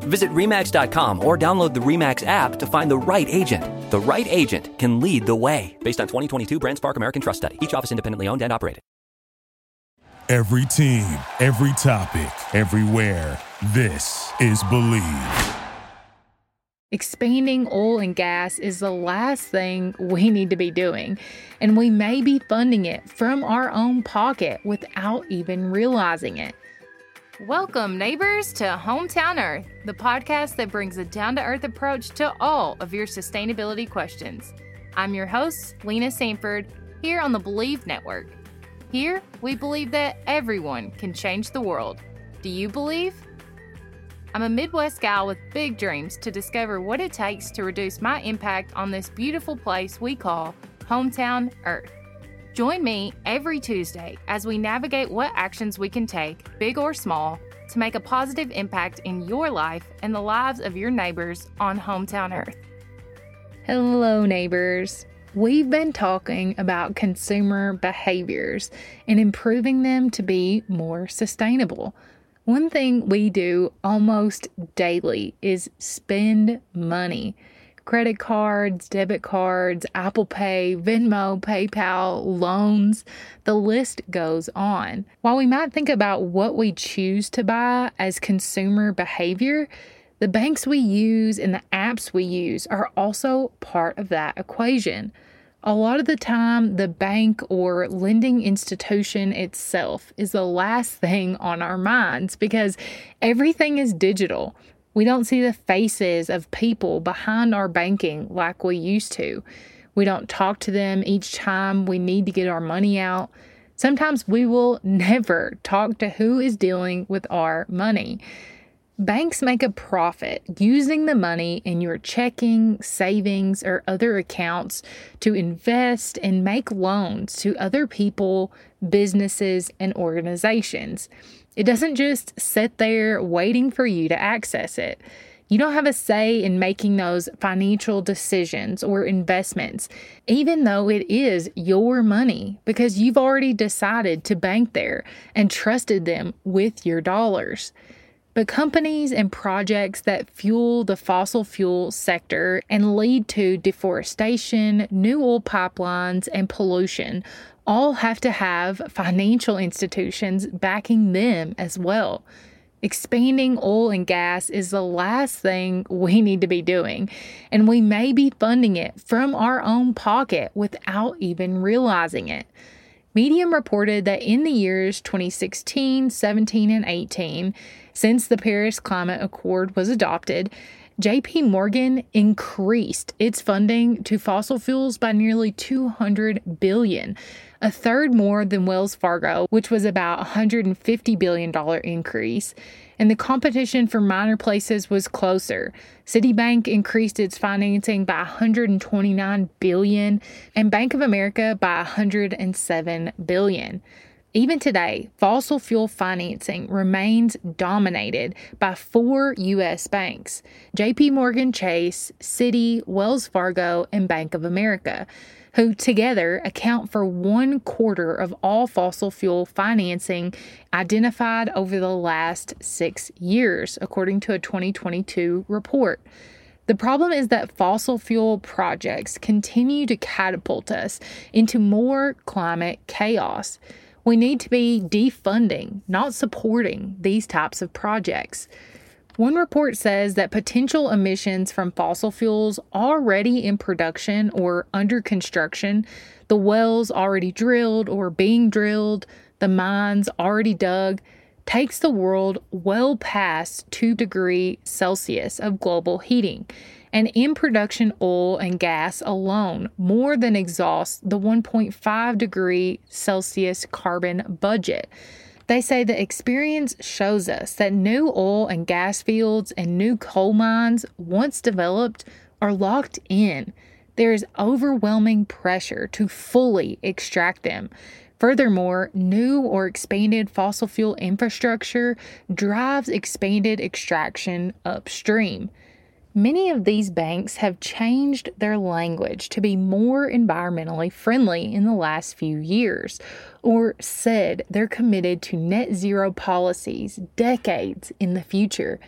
Visit REMAX.com or download the REMAX app to find the right agent. The right agent can lead the way. Based on 2022 BrandSpark American Trust Study. Each office independently owned and operated. Every team, every topic, everywhere. This is Believe. Expanding oil and gas is the last thing we need to be doing, and we may be funding it from our own pocket without even realizing it. Welcome, neighbors, to Hometown Earth, the podcast that brings a down to earth approach to all of your sustainability questions. I'm your host, Lena Sanford, here on the Believe Network. Here, we believe that everyone can change the world. Do you believe? I'm a Midwest gal with big dreams to discover what it takes to reduce my impact on this beautiful place we call Hometown Earth. Join me every Tuesday as we navigate what actions we can take, big or small, to make a positive impact in your life and the lives of your neighbors on Hometown Earth. Hello, neighbors. We've been talking about consumer behaviors and improving them to be more sustainable. One thing we do almost daily is spend money. Credit cards, debit cards, Apple Pay, Venmo, PayPal, loans, the list goes on. While we might think about what we choose to buy as consumer behavior, the banks we use and the apps we use are also part of that equation a lot of the time, the bank or lending institution itself is the last thing on our minds because everything is digital. We don't see the faces of people behind our banking like we used to. We don't talk to them each time we need to get our money out. Sometimes we will never talk to who is dealing with our money. Banks make a profit using the money in your checking, savings, or other accounts to invest and make loans to other people, businesses, and organizations. It doesn't just sit there waiting for you to access it. You don't have a say in making those financial decisions or investments, even though it is your money, because you've already decided to bank there and trusted them with your dollars. But companies and projects that fuel the fossil fuel sector and lead to deforestation, new oil pipelines, and pollution all have to have financial institutions backing them as well. Expanding oil and gas is the last thing we need to be doing, and we may be funding it from our own pocket without even realizing it. Medium reported that in the years 2016, 17, and 18, since the Paris Climate Accord was adopted, JP Morgan increased its funding to fossil fuels by nearly 200 billion, a third more than Wells Fargo, which was about 150 billion dollar increase and the competition for minor places was closer. Citibank increased its financing by 129 billion and Bank of America by 107 billion. Even today, fossil fuel financing remains dominated by four U.S. banks JP Morgan Chase, Citi, Wells Fargo, and Bank of America who together account for one quarter of all fossil fuel financing identified over the last six years, according to a 2022 report. The problem is that fossil fuel projects continue to catapult us into more climate chaos. We need to be defunding, not supporting these types of projects. One report says that potential emissions from fossil fuels already in production or under construction, the wells already drilled or being drilled, the mines already dug, takes the world well past 2 degree Celsius of global heating. And in production oil and gas alone more than exhausts the 1.5 degree Celsius carbon budget. They say the experience shows us that new oil and gas fields and new coal mines, once developed, are locked in. There is overwhelming pressure to fully extract them. Furthermore, new or expanded fossil fuel infrastructure drives expanded extraction upstream. Many of these banks have changed their language to be more environmentally friendly in the last few years, or said they're committed to net zero policies decades in the future.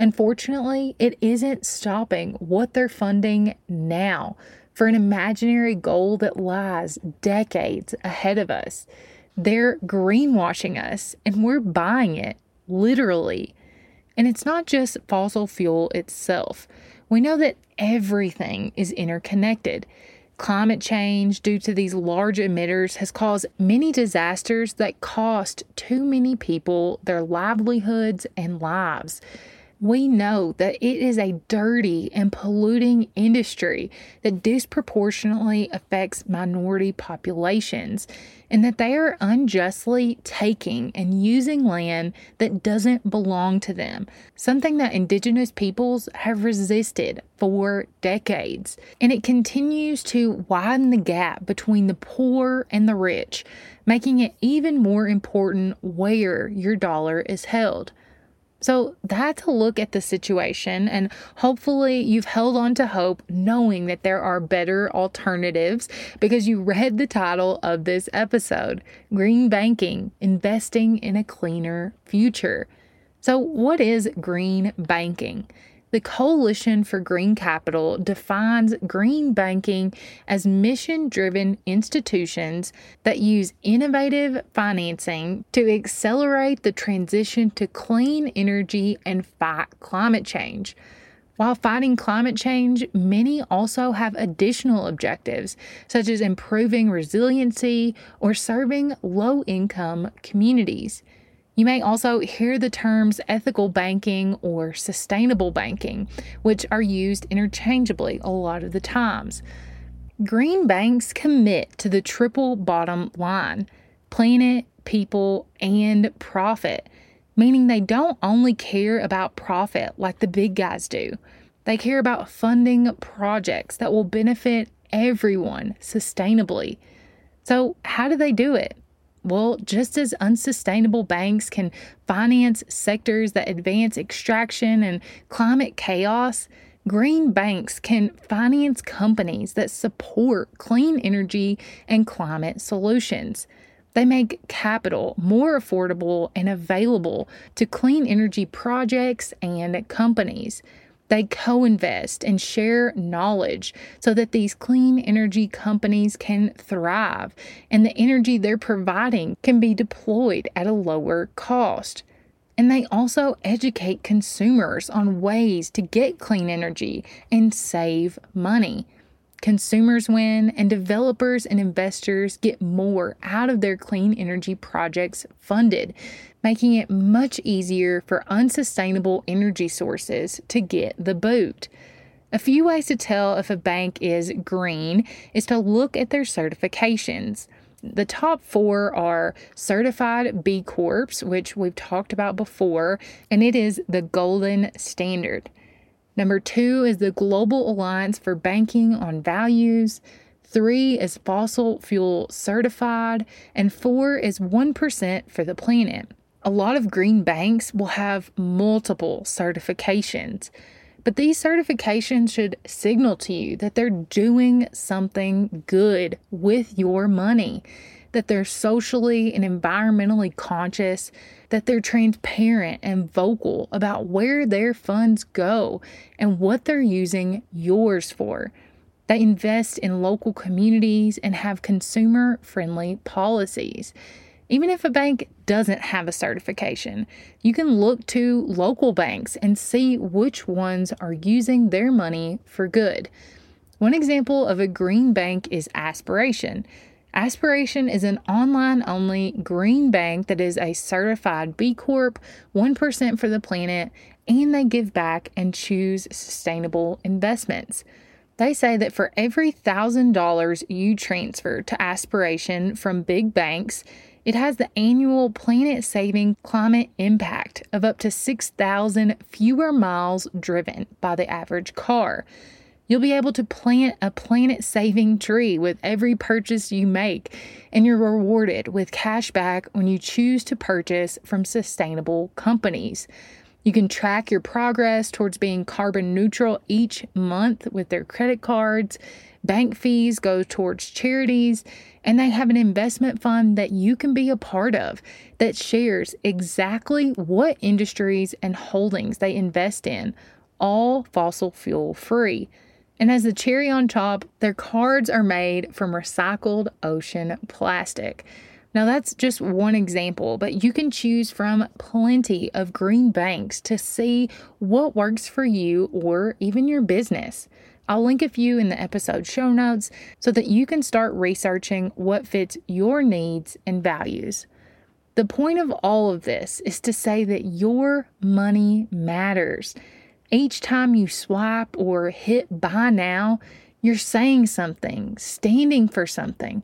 Unfortunately, it isn't stopping what they're funding now for an imaginary goal that lies decades ahead of us. They're greenwashing us and we're buying it, literally. And it's not just fossil fuel itself. We know that everything is interconnected. Climate change, due to these large emitters, has caused many disasters that cost too many people their livelihoods and lives we know that it is a dirty and polluting industry that disproportionately affects minority populations and that they are unjustly taking and using land that doesn't belong to them, something that Indigenous peoples have resisted for decades. And it continues to widen the gap between the poor and the rich, making it even more important where your dollar is held. So that's a look at the situation, and hopefully, you've held on to hope knowing that there are better alternatives because you read the title of this episode Green Banking Investing in a Cleaner Future. So, what is green banking? The Coalition for Green Capital defines green banking as mission driven institutions that use innovative financing to accelerate the transition to clean energy and fight climate change. While fighting climate change, many also have additional objectives, such as improving resiliency or serving low income communities. You may also hear the terms ethical banking or sustainable banking, which are used interchangeably a lot of the times. Green banks commit to the triple bottom line planet, people, and profit, meaning they don't only care about profit like the big guys do. They care about funding projects that will benefit everyone sustainably. So, how do they do it? Well, just as unsustainable banks can finance sectors that advance extraction and climate chaos, green banks can finance companies that support clean energy and climate solutions. They make capital more affordable and available to clean energy projects and companies. They co invest and share knowledge so that these clean energy companies can thrive and the energy they're providing can be deployed at a lower cost. And they also educate consumers on ways to get clean energy and save money. Consumers win, and developers and investors get more out of their clean energy projects funded, making it much easier for unsustainable energy sources to get the boot. A few ways to tell if a bank is green is to look at their certifications. The top four are certified B Corps, which we've talked about before, and it is the golden standard. Number two is the Global Alliance for Banking on Values. Three is fossil fuel certified. And four is 1% for the planet. A lot of green banks will have multiple certifications, but these certifications should signal to you that they're doing something good with your money that they're socially and environmentally conscious, that they're transparent and vocal about where their funds go and what they're using yours for. They invest in local communities and have consumer friendly policies. Even if a bank doesn't have a certification, you can look to local banks and see which ones are using their money for good. One example of a green bank is Aspiration. Aspiration is an online only green bank that is a certified B Corp, 1% for the planet, and they give back and choose sustainable investments. They say that for every $1,000 you transfer to Aspiration from big banks, it has the annual planet saving climate impact of up to 6,000 fewer miles driven by the average car. You'll be able to plant a planet saving tree with every purchase you make, and you're rewarded with cash back when you choose to purchase from sustainable companies. You can track your progress towards being carbon neutral each month with their credit cards. Bank fees go towards charities, and they have an investment fund that you can be a part of that shares exactly what industries and holdings they invest in, all fossil fuel free. And as the cherry on top, their cards are made from recycled ocean plastic. Now, that's just one example, but you can choose from plenty of green banks to see what works for you or even your business. I'll link a few in the episode show notes so that you can start researching what fits your needs and values. The point of all of this is to say that your money matters. Each time you swipe or hit buy now, you're saying something, standing for something.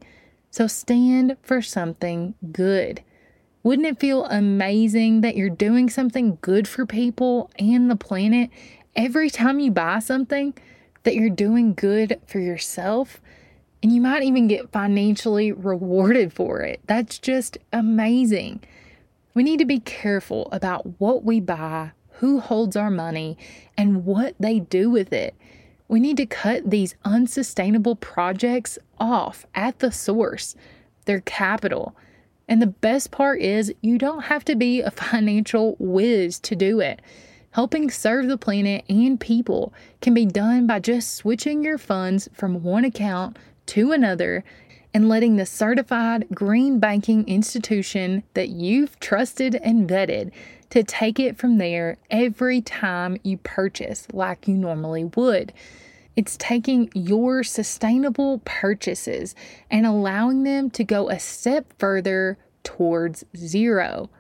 So stand for something good. Wouldn't it feel amazing that you're doing something good for people and the planet every time you buy something? That you're doing good for yourself? And you might even get financially rewarded for it. That's just amazing. We need to be careful about what we buy, who holds our money, and what they do with it. We need to cut these unsustainable projects off at the source, their capital. And the best part is, you don't have to be a financial whiz to do it. Helping serve the planet and people can be done by just switching your funds from one account to another and letting the certified green banking institution that you've trusted and vetted to take it from there every time you purchase like you normally would. It's taking your sustainable purchases and allowing them to go a step further towards zero.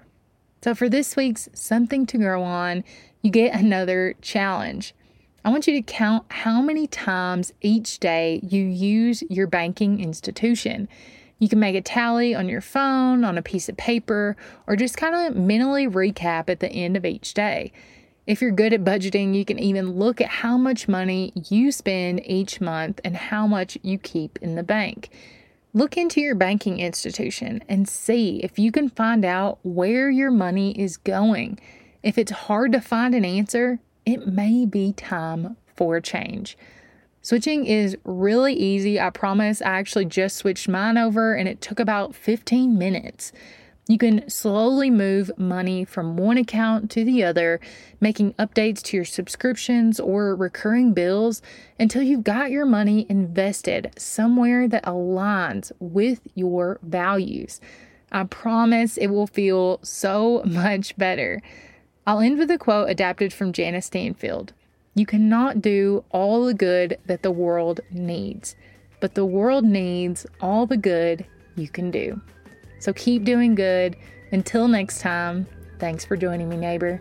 So, for this week's Something to Grow On, you get another challenge. I want you to count how many times each day you use your banking institution. You can make a tally on your phone, on a piece of paper, or just kind of mentally recap at the end of each day. If you're good at budgeting, you can even look at how much money you spend each month and how much you keep in the bank. Look into your banking institution and see if you can find out where your money is going. If it's hard to find an answer, it may be time for a change. Switching is really easy. I promise. I actually just switched mine over and it took about 15 minutes. You can slowly move money from one account to the other, making updates to your subscriptions or recurring bills until you've got your money invested somewhere that aligns with your values. I promise it will feel so much better. I'll end with a quote adapted from Jana Stanfield You cannot do all the good that the world needs, but the world needs all the good you can do. So keep doing good. Until next time, thanks for joining me, neighbor.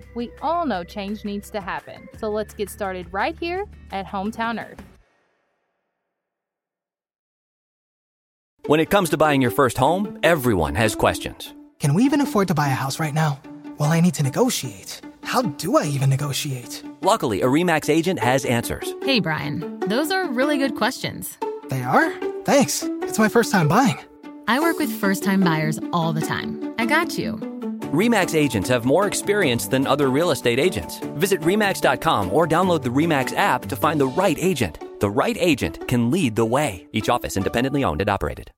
Sanford. We all know change needs to happen. So let's get started right here at Hometown Earth. When it comes to buying your first home, everyone has questions. Can we even afford to buy a house right now? Well, I need to negotiate. How do I even negotiate? Luckily, a REMAX agent has answers. Hey, Brian, those are really good questions. They are? Thanks. It's my first time buying. I work with first time buyers all the time. I got you. REMAX agents have more experience than other real estate agents. Visit REMAX.com or download the REMAX app to find the right agent. The right agent can lead the way. Each office independently owned and operated.